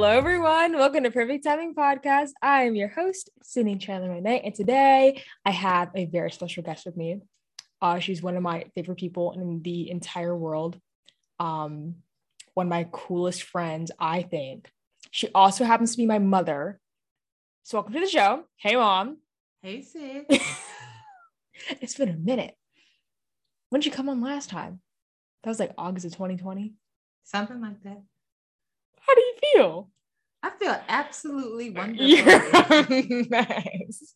Hello, everyone. Welcome to Perfect Timing Podcast. I am your host, Sydney Chandler Renee, and today I have a very special guest with me. Uh, she's one of my favorite people in the entire world. Um, one of my coolest friends, I think. She also happens to be my mother. So, welcome to the show. Hey, mom. Hey, Sid. it's been a minute. When did you come on last time? That was like August of 2020. Something like that. How do you feel? I feel absolutely wonderful. You're nice.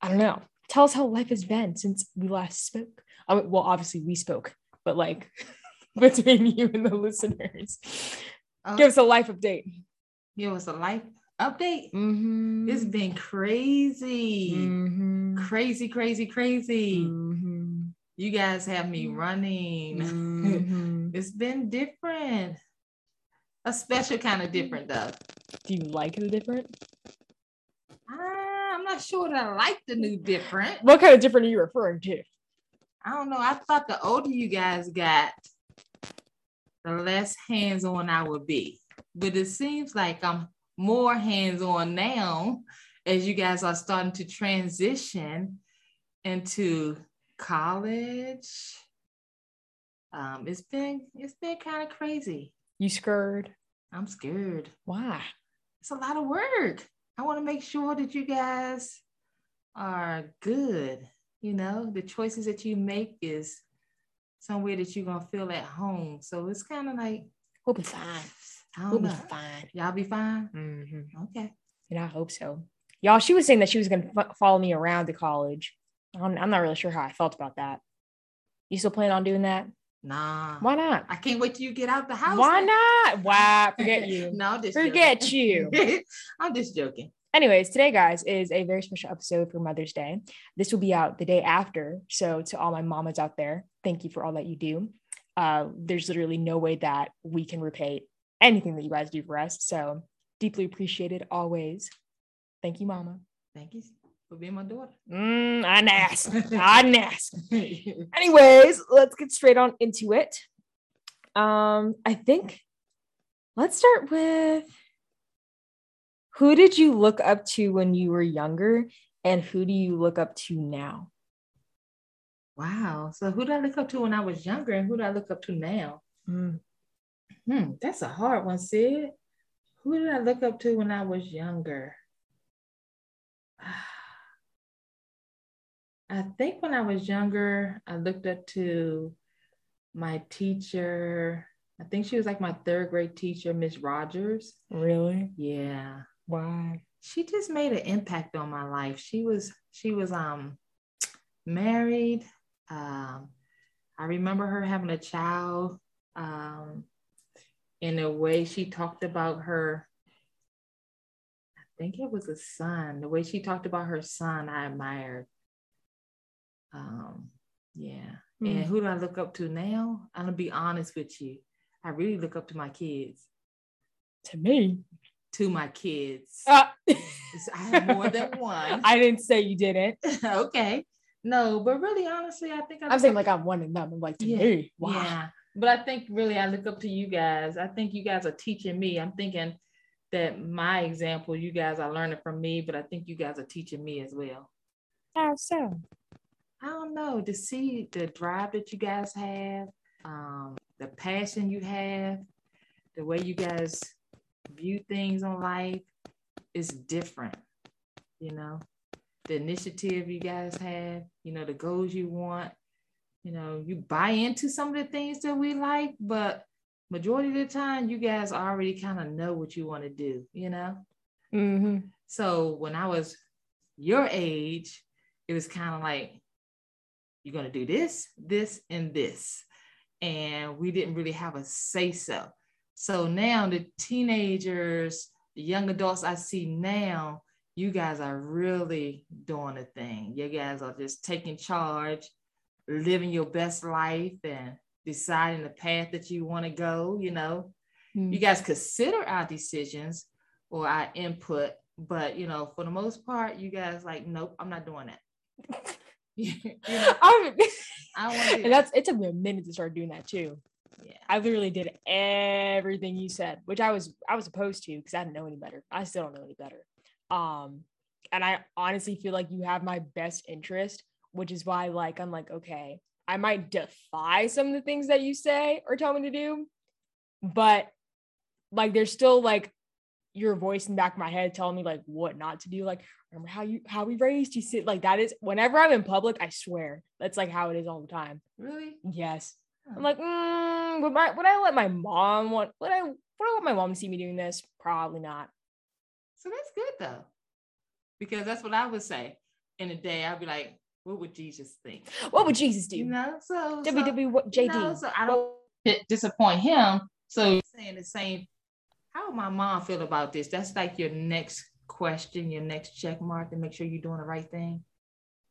I don't know. Tell us how life has been since we last spoke. I mean, well, obviously we spoke, but like between you and the listeners, Oh, give us a life update. Give us a life update. Mm-hmm. It's been crazy. Mhm. Crazy, crazy, crazy. Mhm. You guys have me running. Mhm. it's been different. A special kind of different, though. Do you like the different? Ah, I'm not sure that I like the new different. What kind of different are you referring to? I don't know. I thought the older you guys got, the less hands on I would be. But it seems like I'm more hands on now as you guys are starting to transition into college. Um, it's been it's been kind of crazy. You scared? I'm scared. Why? It's a lot of work. I want to make sure that you guys are good. You know, the choices that you make is somewhere that you're gonna feel at home. So it's kind of like We'll be fine. We'll be fine. Y'all be fine. Mm-hmm. Okay. And I hope so. Y'all, she was saying that she was going to f- follow me around to college. I'm, I'm not really sure how I felt about that. You still plan on doing that? Nah. Why not? I can't wait till you get out the house. Why not? Why? forget you. no, I'm just Forget joking. you. I'm just joking. Anyways, today, guys, is a very special episode for Mother's Day. This will be out the day after. So, to all my mamas out there, thank you for all that you do. Uh, there's literally no way that we can repay anything that you guys do for us. So, deeply appreciated always. Thank you, mama. Thank you for being my daughter. Mm, I ask. I ask. Anyways, let's get straight on into it. Um, I think let's start with who did you look up to when you were younger, and who do you look up to now? wow. So who did I look up to when I was younger and who do I look up to now? Mm, Hmm, that's a hard one, Sid. Who did I look up to when I was younger? I think when I was younger, I looked up to my teacher. I think she was like my third grade teacher, Miss Rogers. Really? Yeah. Why? She just made an impact on my life. She was she was um married. Um I remember her having a child. Um in a way she talked about her I think it was a son. The way she talked about her son, I admired. Um, yeah. And Mm. who do I look up to now? I'm gonna be honest with you. I really look up to my kids. To me. To my kids. Ah. I have more than one. I didn't say you didn't. okay. No, but really, honestly, I think I I'm saying like I'm one of them. I'm like to Yeah, me. Wow. Yeah. But I think really I look up to you guys. I think you guys are teaching me. I'm thinking that my example, you guys are learning from me, but I think you guys are teaching me as well. How so? I don't know, to see the drive that you guys have, um, the passion you have, the way you guys view things on life is different, you know. The initiative you guys have, you know, the goals you want, you know, you buy into some of the things that we like, but majority of the time you guys already kind of know what you want to do, you know. Mm-hmm. So when I was your age, it was kind of like, you're going to do this, this, and this. And we didn't really have a say so. So now the teenagers, the young adults I see now, you guys are really doing a thing. You guys are just taking charge, living your best life, and deciding the path that you want to go. You know, hmm. you guys consider our decisions or our input, but you know, for the most part, you guys like, nope, I'm not doing that. you know, I'm- I want to. and that's it took me a minute to start doing that too. Yeah. I literally did everything you said, which I was I was supposed to because I didn't know any better. I still don't know any better. Um, and I honestly feel like you have my best interest, which is why like I'm like, okay, I might defy some of the things that you say or tell me to do, but like there's still like your voice in the back of my head telling me like what not to do. Like, remember how you how we raised you Sid like that is whenever I'm in public, I swear that's like how it is all the time. Really? Yes. Huh. I'm like, mm, would my would I let my mom want would I would I want my mom to see me doing this? Probably not. So that's good though. Because that's what I would say. In a day, I'd be like, what would Jesus think? What would Jesus do? You know, so so- WW what JD. You know, so I don't disappoint him. So you're saying the same. How would my mom feel about this? That's like your next question, your next check mark to make sure you're doing the right thing,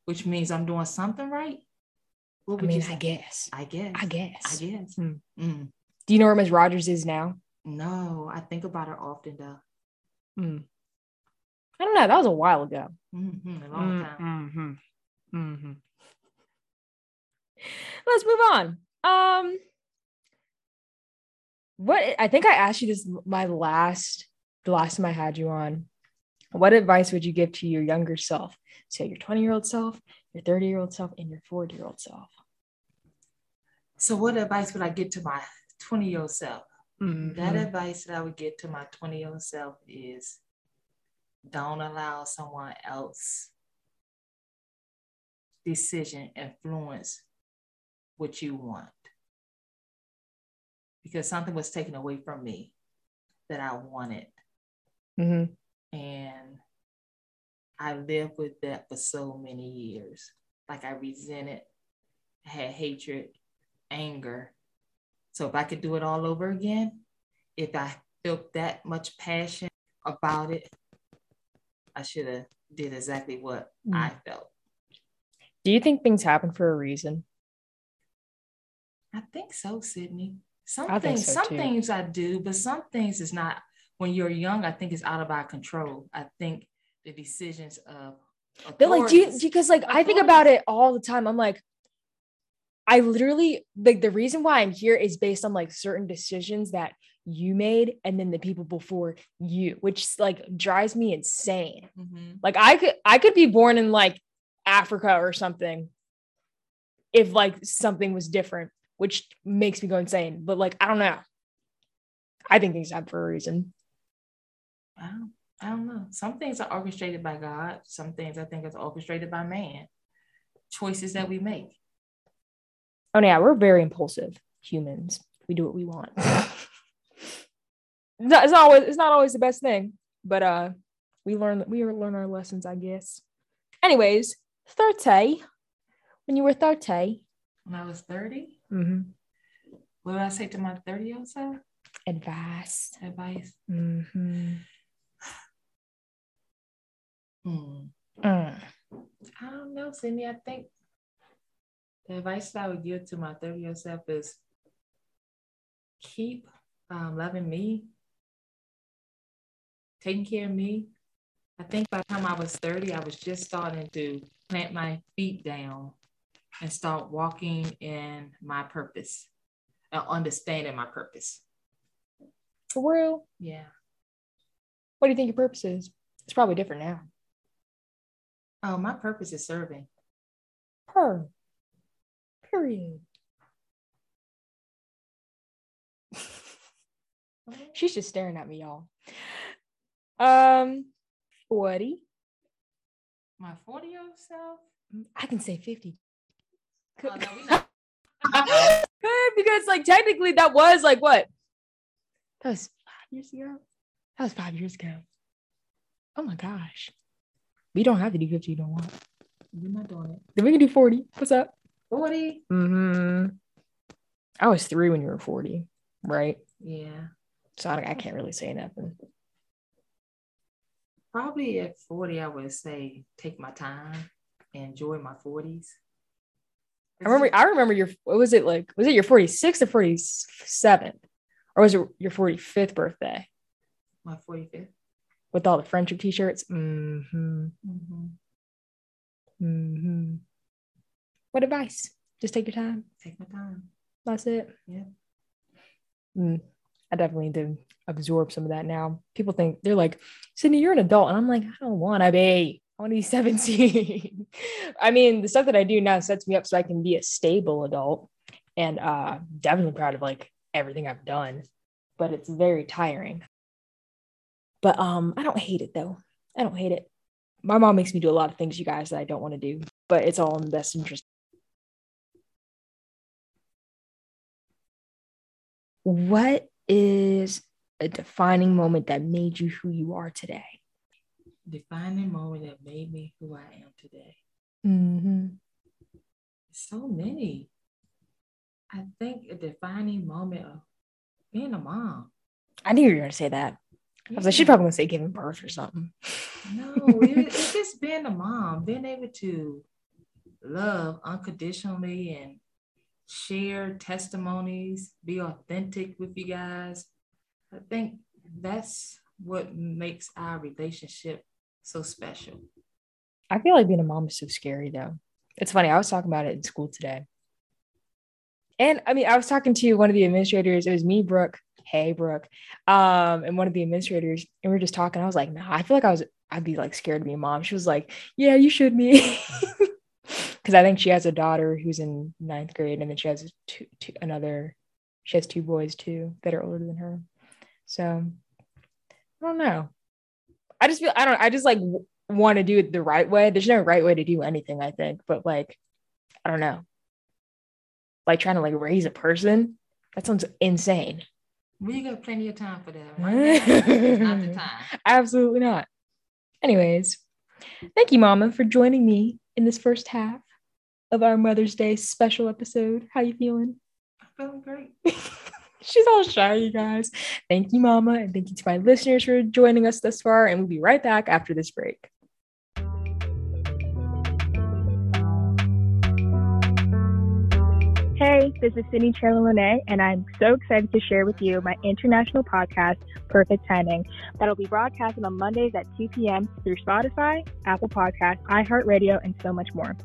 which means I'm doing something right. What I would mean, you I guess. I guess. I guess. I guess. Hmm. Mm. Do you know where Miss Rogers is now? No, I think about her often though. Hmm. I don't know. That was a while ago. hmm a long time. Mm-hmm. Mm-hmm. Let's move on. Um, what I think I asked you this my last the last time I had you on. What advice would you give to your younger self? Say your 20 year old self, your 30 year old self, and your 40 year old self. So, what advice would I give to my 20 year old self? That Mhm. advice that I would give to my 20 year old self is don't allow someone else decision influence what you want. Because something was taken away from me that I wanted. Mhm. And I lived with that for so many years. Like I resented, had hatred, anger. So if I could do it all over again, if I felt that much passion about it, I should have did exactly what Mm. I felt. Do you think things happen for a reason? I think so, Sydney. Some things, so, some too. things I do, but some things is not. When you're young, I think it's out of our control. I think the decisions of They're like, do you, because like I think about it all the time. I'm like, I literally like the reason why I'm here is based on like certain decisions that you made and then the people before you, which like drives me insane. Mhm. Like I could I could be born in like Africa or something if like something was different, which makes me go insane. But like I don't know. I think things happen for a reason. I don't, I don't know. Some things are orchestrated by God. Some things I think is orchestrated by man. Choices that we make. Oh yeah, we're very impulsive humans. We do what we want. it's, not, it's not always it's not always the best thing, but uh, we learn we learn our lessons, I guess. Anyways, thirty. When you were thirty, When I was 30, mm-hmm. what did I say to my 30 year old self? advice. Advice. Mm-hmm. Hmm. Mm. I don't know, Sydney. I think the advice that I would give to my 30 year old self is keep um, loving me, taking care of me. I think by the time I was 30, I was just starting to plant my feet down and start walking in my purpose and understanding my purpose. For real? Yeah. What do you think your purpose is? It's probably different now. Oh, my purpose is serving. Her. Period. She's just staring at me, y'all. Um, 40. My 40 year old self? I can say 50. Oh, no. Because like technically that was like what? That was five years ago. That was five years ago. Oh my gosh. We don't have to do 50 you don't want. We're not doing it. Then we can do 40. What's up? 40? Mm-hmm. I was three when you were 40, right? Yeah. So I, I can't really say nothing. Probably at 40, I would say take my time, enjoy my 40s. I remember I remember your what was it like? Was it your 46th or 47th? Or was it your 45th birthday my 45th. with all the friendship t-shirts? Mm-hmm. Mm-hmm. Mm-hmm. What advice? Just take your time. Take my time. That's it. Yeah. Mm, I definitely need to absorb some of that now. People think they're like, Sydney, you're an adult. And I'm like, I don't want to be. I want to be 17. I mean, the stuff that I do now sets me up so I can be a stable adult and uh definitely proud of like everything I've done, but it's very tiring. But um I don't hate it though. I don't hate it. My mom makes me do a lot of things, you guys, that I don't want to do, but it's all in the best interest. What is a defining moment that made you who you are today? Defining moment that made me who I am today. Mm-hmm. So many. I think a defining moment of being a mom. I knew you were going to say that. I was like, she's probably going to say giving birth or something. No, it, it's just being a mom, being able to love unconditionally and share testimonies, be authentic with you guys. I think that's what makes our relationship so special. I feel like being a mom is so scary though. It's funny. I was talking about it in school today. And I mean, I was talking to one of the administrators. It was me, Brooke. Hey, Brooke. Um, and one of the administrators, and we are just talking. I was like, nah, I feel like I was, I'd be like scared to be a mom. She was like, yeah, you should be. Because I think she has a daughter who's in ninth grade, and then she has two, two, another, she has two boys too that are older than her. So I don't know. I just feel, I don't, I just like w- want to do it the right way. There's no right way to do anything, I think, but like, I don't know like trying to like raise a person. That sounds insane. We got plenty of time for that. Right not the time. Absolutely not. Anyways, thank you, Mama, for joining me in this first half of our Mother's Day special episode. How you feeling? I'm feeling great. She's all shy, you guys. Thank you, Mama, and thank you to my listeners for joining us thus far. And we'll be right back after this break. Hey, this is Sydney Chandler and I'm so excited to share with you my international podcast, Perfect Timing, that'll be broadcasted on Mondays at 2 p.m. through Spotify, Apple Podcasts, iHeartRadio, and so much more.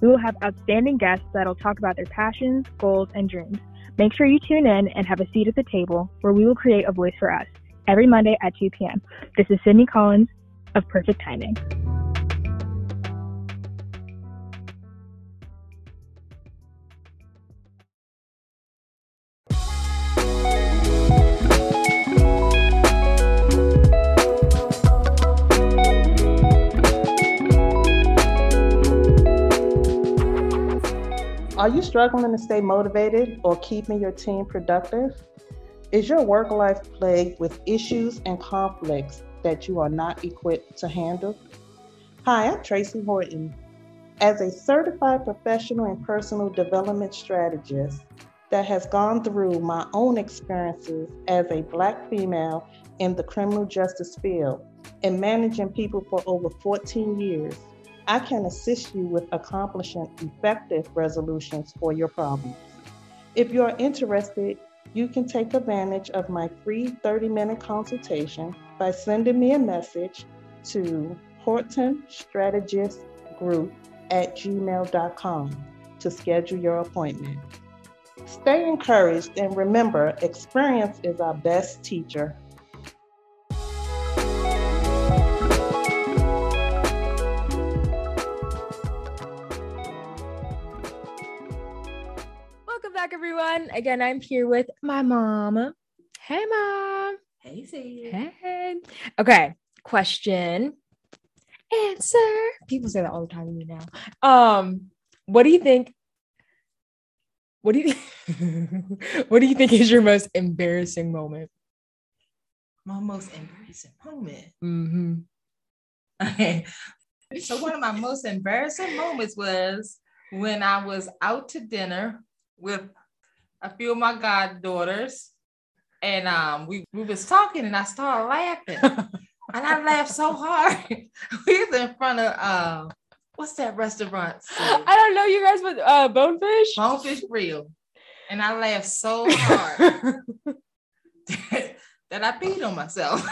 We will have outstanding guests that'll talk about their passions, goals, and dreams. Make sure you tune in and have a seat at the table where we will create a voice for us every Monday at 2 p.m. This is Sydney Collins of Perfect Timing. Struggling to stay motivated or keeping your team productive? Is your work life plagued with issues and conflicts that you are not equipped to handle? Hi, I'm Tracy Horton. As a certified professional and personal development strategist that has gone through my own experiences as a Black female in the criminal justice field and managing people for over 14 years, I can assist you with accomplishing effective resolutions for your problems. If you are interested, you can take advantage of my free 30 minute consultation by sending me a message to Horton Strategist Group at gmail.com to schedule your appointment. Stay encouraged and remember, experience is our best teacher. Everyone. Again, I'm here with my mom. Hey, mom. Hey, Sid. Hey. Okay. Question. Answer. People say that all the time to me now. Um, what do you think? What do you what do you think is your most embarrassing moment? My most embarrassing moment. Mm-hmm. Okay. So one of my most embarrassing moments was when I was out to dinner with a few of my goddaughters, and um, we we was talking, and I started laughing, and I laughed so hard. we was in front of uh, what's that restaurant? I don't know you guys, but uh, Bonefish. Bonefish Grill, and I laughed so hard that I peed on myself.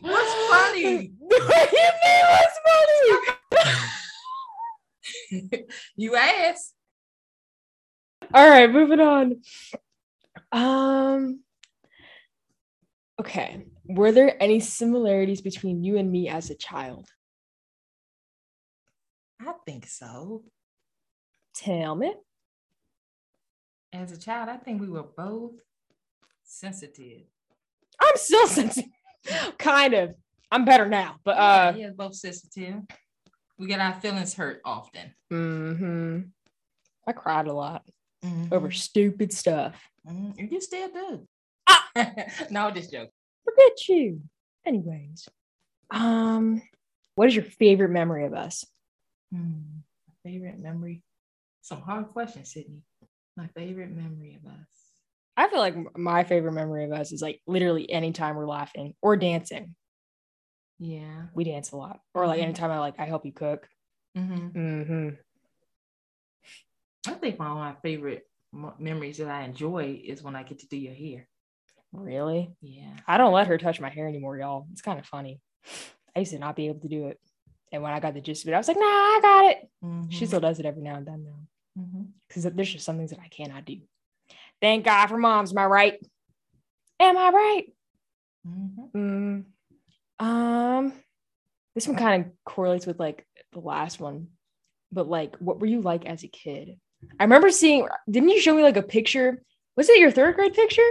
what's funny? what do you mean? What's funny? You ask. All right, moving on. Um Okay. Were there any similarities between you and me as a child? I think so. Tell me. As a child, I think we were both sensitive. I'm still sensitive. kind of. I'm better now, but uh yeah, both sensitive. We get our feelings hurt often. Mm-hmm. I cried a lot Mhm. over stupid stuff. Mhm. And you still do. Ah! no, just joke. Forget you. Anyways. Um, what is your favorite memory of us? Hmm. Favorite memory? Some hard questions, Sydney. My favorite memory of us. I feel like my favorite memory of us is like literally anytime we're laughing or dancing. Yeah. We dance a lot. Or like Mhm. anytime I like I help you cook. hmm Mm-hmm. I think one of my favorite memories that I enjoy is when I get to do your hair. Really? Yeah. I don't let her touch my hair anymore, y'all. It's kind of funny. I used to not be able to do it. And when I got the gist of it, I was like, nah, I got it. She Mhm. still does it every now and then though. Because there's just some things that I cannot do. Thank God for moms, am I right? Am I right? Mhm. Mm, um, this one kind of correlates with like the last one, but like, what were you like as a kid? I remember seeing. Didn't you show me like a picture? Was it your third grade picture?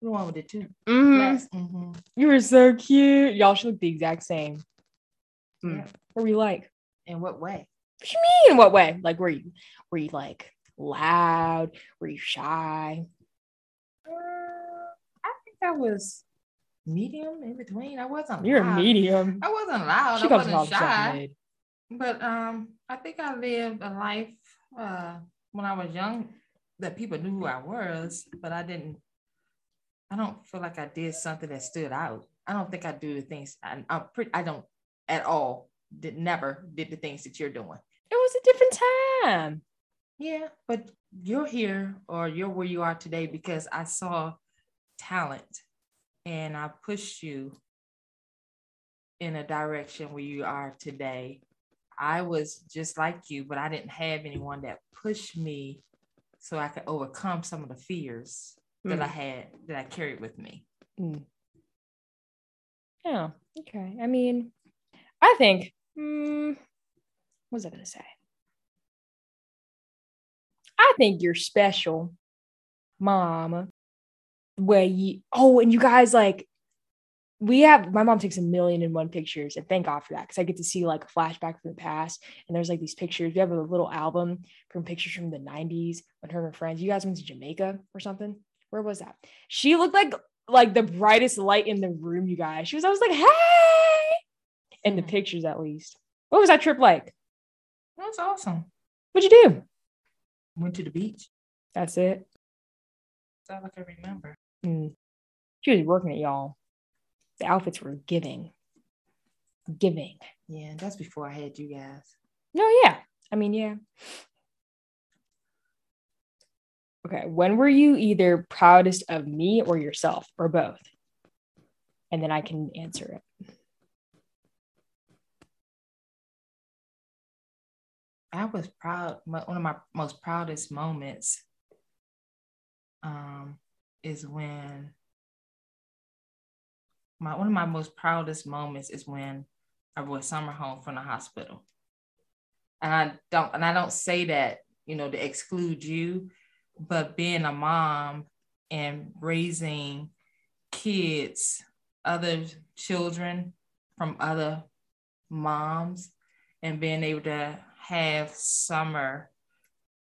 The one with the two. Mm-hmm. Yes. Mhm. You were so cute. Y'all should look the exact same. Mm. Yeah. What were you like? In what way? What you mean? In what way? Like, were you were you like loud? Were you shy? Uh, I think I was medium in between. I wasn't. You're a loud. medium. I wasn't loud. She I wasn't shy. But um, I think I lived a life uh, when I was young that people knew who I was, but I didn't. I don't feel like I did something that stood out. I don't think I do the things. I, I'm pretty. I don't at all. Did never did the things that you're doing. It was a different time. Yeah, but you're here or you're where you are today because I saw talent and I pushed you in a direction where you are today. I was just like you, but I didn't have anyone that pushed me so I could overcome some of the fears that Mm. I had that I carried with me. Yeah. Okay. I mean, I think. mm, what was I gonna say? I think you're special, mom. Where you? Oh, and you guys like. We have my mom takes a million and one pictures, and thank God for that because I get to see like a flashback from the past. And there's like these pictures. We have a little album from pictures from the '90s when her and her friends. You guys went to Jamaica or something. Where was that? She looked like like the brightest light in the room, you guys. She was, always like, hey, in the pictures at least. What was that trip like? That was awesome. What'd you do? Went to the beach. That's it. That's all I can remember. Mm. She was working it, y'all. The outfits were giving. Giving. Yeah, that's before I had you guys. No, yeah. I mean, yeah. Okay. When were you either proudest of me or yourself or both? And then I can answer it. I was proud. One of my most proudest moments um, is when my one of my most proudest moments is when I brought Summer home from the hospital. And I don't and I don't say that you know to exclude you, but being a mom and raising kids, other children from other moms, and being able to have summer,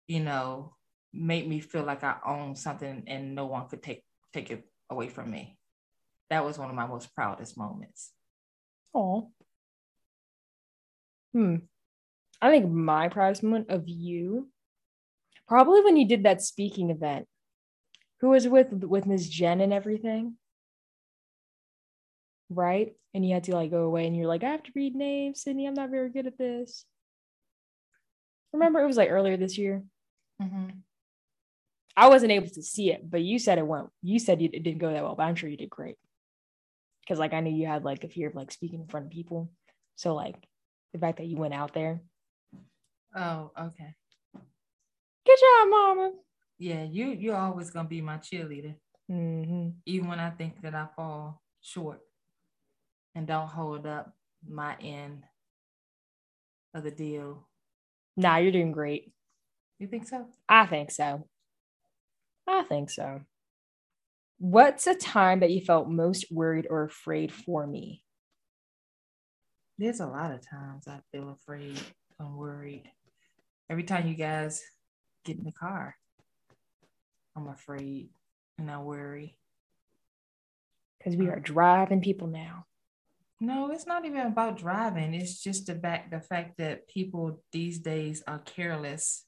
you know, make me feel like I own something and no one could take take it away from me. That was one of my most proudest moments. Oh. Hmm. I think my proudest moment of you, probably when you did that speaking event. Who was with with Miss Jen and everything? Right? And you had to like go away and you're like, I have to read names, Sydney. I'm not very good at this. Remember, it was like earlier this year. I wasn't able to see it, but you said it went. You said you, it didn't go that well, but I'm sure you did great. Because like I knew you had like a fear of like speaking in front of people, so like the fact that you went out there, Oh, okay. good job, Mama. Yeah, you you're always gonna be my cheerleader, hmm even when I think that I fall short and don't hold up my end of the deal. Nah, you're doing great. You think so? I think so. I think so. What's a time that you felt most worried or afraid for me? There's a lot of times I feel afraid. I'm worried. Every time you guys get in the car, I'm afraid and I worry. Because we are driving people now. No, it's not even about driving. It's just the back the fact that people these days are careless.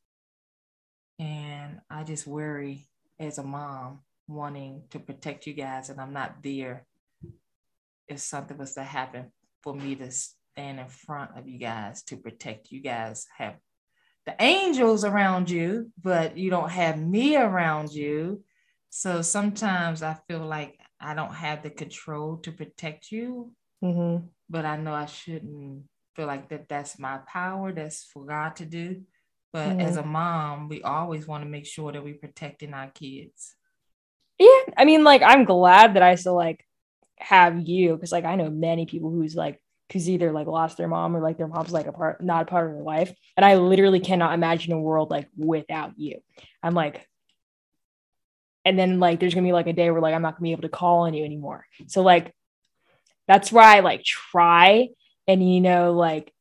And I just worry as a mom wanting to protect you guys and I'm not there if something was to happen for me to stand in front of you guys to protect you guys have the angels around you but you don't have me around you so sometimes i feel like i don't have the control to protect you Mm-hmm. but I know I shouldn't feel like that that's my power. That's for God to do. But as a mom, we always want to make sure that we're protecting our kids. Yeah. I mean, like, I'm glad that I still like have you because like I know many people who's like who's either like lost their mom or like their mom's like a part not a part of their life. And I literally cannot imagine a world like without you. I'm like, and then like there's gonna be like a day where like I'm not gonna be able to call on you anymore. So like that's why I like try and you know like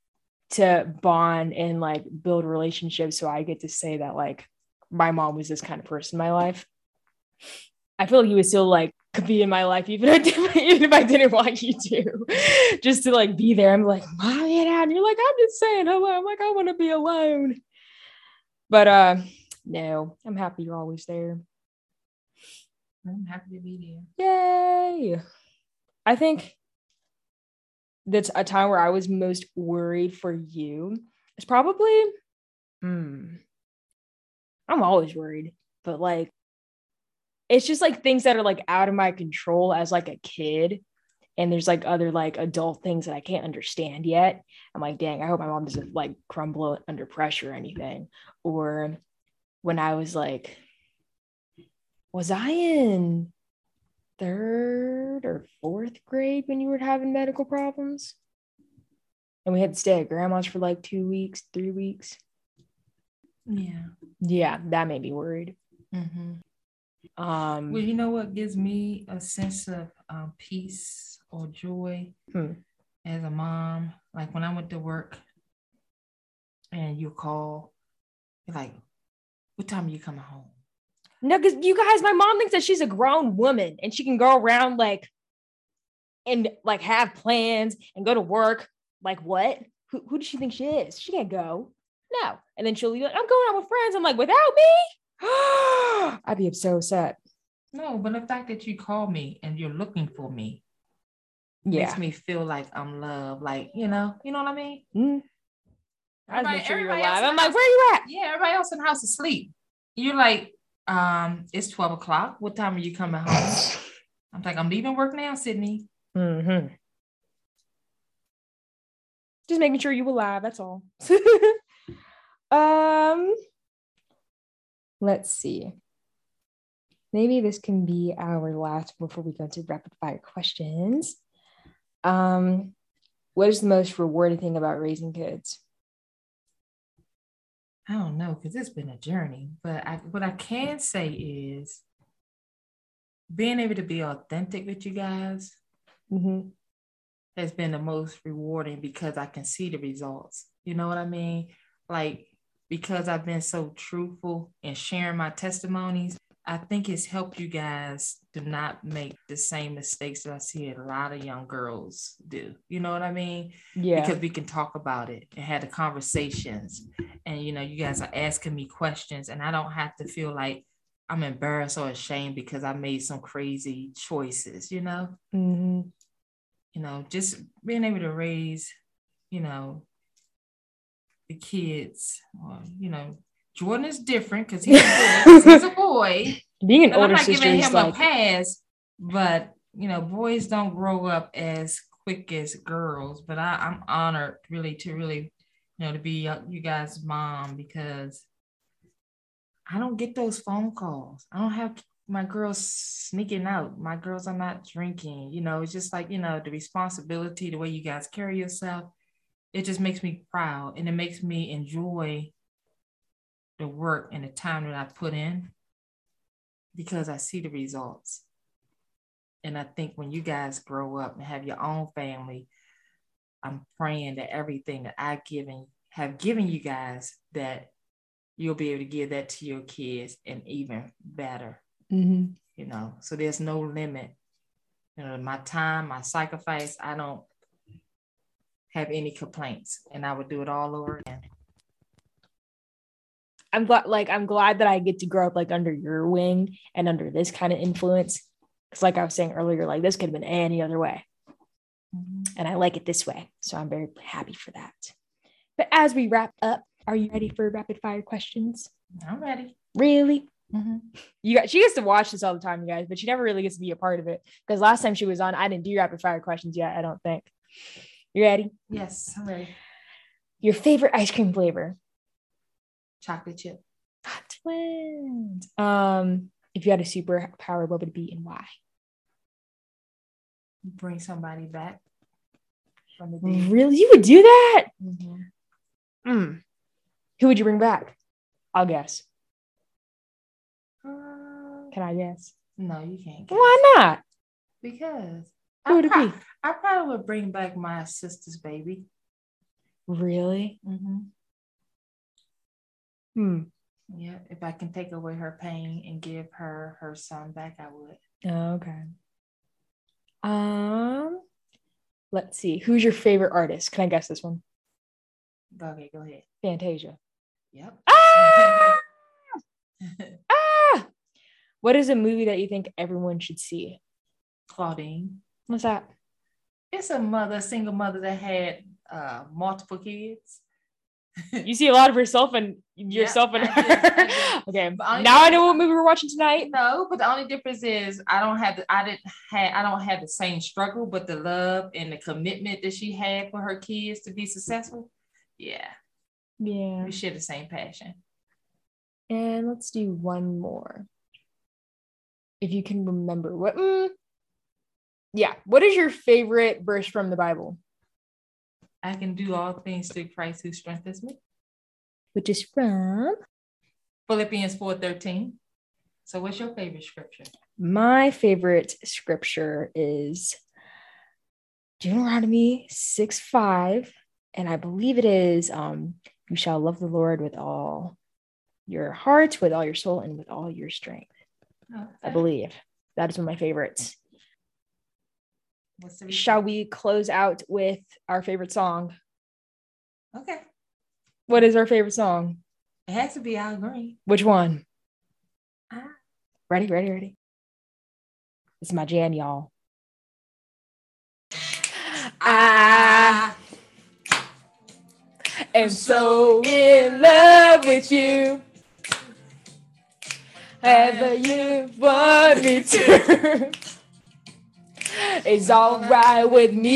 to bond and like build relationships so I get to say that like my mom was this kind of person in my life. I feel like you would still like could be in my life even if, even if I didn't want you to, just to like be there. I'm like, mom, get out. And you're like, I'm just saying hello. I'm like, I want to be alone. But uh no, I'm happy you're always there. I'm happy to be there. Yay. I think that's a time where I was most worried for you. It's probably, hmm, I'm always worried, but like, it's just like things that are like out of my control as like a kid. And there's like other like adult things that I can't understand yet. I'm like, dang, I hope my mom doesn't like crumble under pressure or anything. Or when I was like, was I in third or fourth grade when you were having medical problems? And we had to stay at grandma's for like two weeks, three weeks. Yeah. Yeah, that made me worried. Mm-hmm. Um, Well, you know what gives me a sense of um, peace or joy Hmm. as a mom? Like when I went to work and you call, you're like, what time are you coming home? No, because you guys, my mom thinks that she's a grown woman and she can go around like and like have plans and go to work. Like what? Who, who does she think she is? She can't go. No. And then she'll be like, I'm going out with friends. I'm like, without me? I'd be so upset. No, but the fact that you call me and you're looking for me Yeah. makes me feel like I'm loved. Like, you know, you know what I mean? Mm. I just Everybody- sure you're everybody else alive. I'm like, where you at? Yeah, everybody else in the house is asleep. You're like, um, it's 12 o'clock. What time are you coming home? I'm like, I'm leaving work now, Sydney. Mm-hmm. Just making sure you alive. That's all. um, let's see. Maybe this can be our last before we go to rapid fire questions. Um, what is the most rewarding thing about raising kids? I don't know because it's been a journey, but I, what I can say is being able to be authentic with you guys Mm-hmm. has been the most rewarding because I can see the results. You know what I mean? Like, because I've been so truthful and sharing my testimonies, I think it's helped you guys to not make the same mistakes that I see a lot of young girls do. You know what I mean? Yeah. because we can talk about it and have the conversations and you know you guys are asking me questions and i don't have to feel like i'm embarrassed or ashamed because i made some crazy choices you know mm-hmm. you know just being able to raise you know the kids or you know jordan is different because he's, a boy- he's a boy Being an and i'm not sister giving him like, a pass but you know boys don't grow up as quick as girls but I, i'm honored really to really you know to be you guys mom because I don't get those phone calls. I don't have my girls sneaking out. My girls are not drinking. You know, it's just like, you know, the responsibility, the way you guys carry yourself, it just makes me proud and it makes me enjoy the work and the time that I put in because I see the results. And I think when you guys grow up and have your own family, I'm praying that everything that I've given have given you guys that you'll be able to give that to your kids and even better. Mm-hmm. You know, so there's no limit. You know, my time, my sacrifice, I don't have any complaints, and I would do it all over again. I'm glad, like, I'm glad that I get to grow up like under your wing and under this kind of influence. Because, like I was saying earlier, like this could have been any other way, and I like it this way. So I'm very happy for that. But as we wrap up, are you ready for rapid fire questions? I'm ready. Really? Mm-hmm. You got she gets to watch this all the time, you guys, but she never really gets to be a part of it. Because last time she was on, I didn't do rapid fire questions yet. I don't think. You ready? Yes, I'm ready. Your favorite ice cream flavor? Chocolate chip. Twins. Um, if you had a superpower, what would it be and why? Bring somebody back from the dead. Really, you would do that? Mhm. Mm. Who would you bring back? I'll guess. Uh, Can I guess? no, you can't. guess. Why not? Because Who would I, prob- be? I probably would bring back my sister's baby. Really? Mm-hmm. Hmm. Yeah, if I can take away her pain and give her her son back, I would. Oh, okay. Um, let's see. Who's your favorite artist? Can I guess this one? Okay, go ahead. Fantasia. Yep. Ah! ah! What is a movie that you think everyone should see? Claudine. What's that? It's a mother, single mother that had uh, multiple kids. You see a lot of yourself and yourself and I did, I her. did. okay. Now I know what movie we're watching tonight. No, but the only difference is I don't have the I didn't have I don't have the same struggle, but the love and the commitment that she had for her kids to be successful. Yeah, Yeah. we share the same passion. And let's do one more. If you can remember what mm, yeah, what is your favorite verse from the Bible? I can do all things through Christ who strengthens me. Which is from Philippians 4:13. So what's your favorite scripture? my favorite scripture is Deuteronomy 6 5. And I believe it is um, you shall love the Lord with all your heart, with all your soul, and with all your strength. I believe that is one of my favorites. Shall we close out with our favorite song? Okay. What is our favorite song? It has to be Al Green. Which one? Ah. Ready, ready, ready. It's my jam, y'all. I am so in love with you. Ever you want me to. It's all right with me.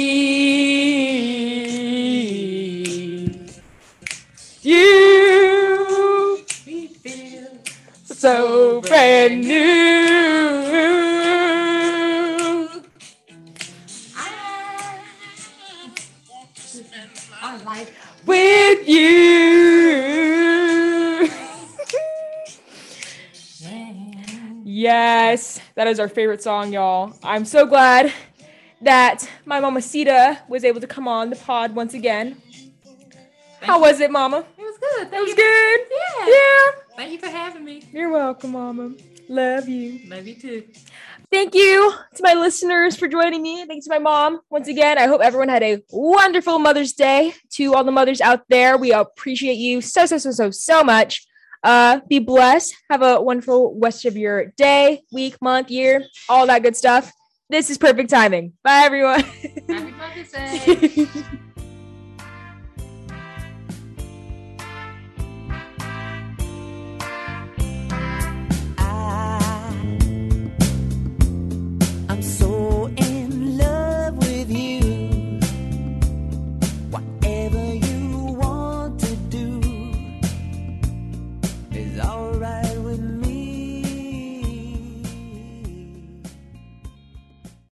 You feel so brand new. I like with you. yes, that is our favorite song, y'all. I'm so glad that my mama Sita was able to come on the pod once again. How was it, mama? It was good. It was you. good. Yeah. Yeah. Thank you for having me. You're welcome, mama. Love you. Love you too. Thank you to my listeners for joining me. Thanks to my mom once again. I hope everyone had a wonderful Mother's Day. To all the mothers out there, we appreciate you so so so so so much. Uh, be blessed. Have a wonderful rest of your day, week, month, year, all that good stuff. This is perfect timing. Bye, everyone. Happy Mother's Day.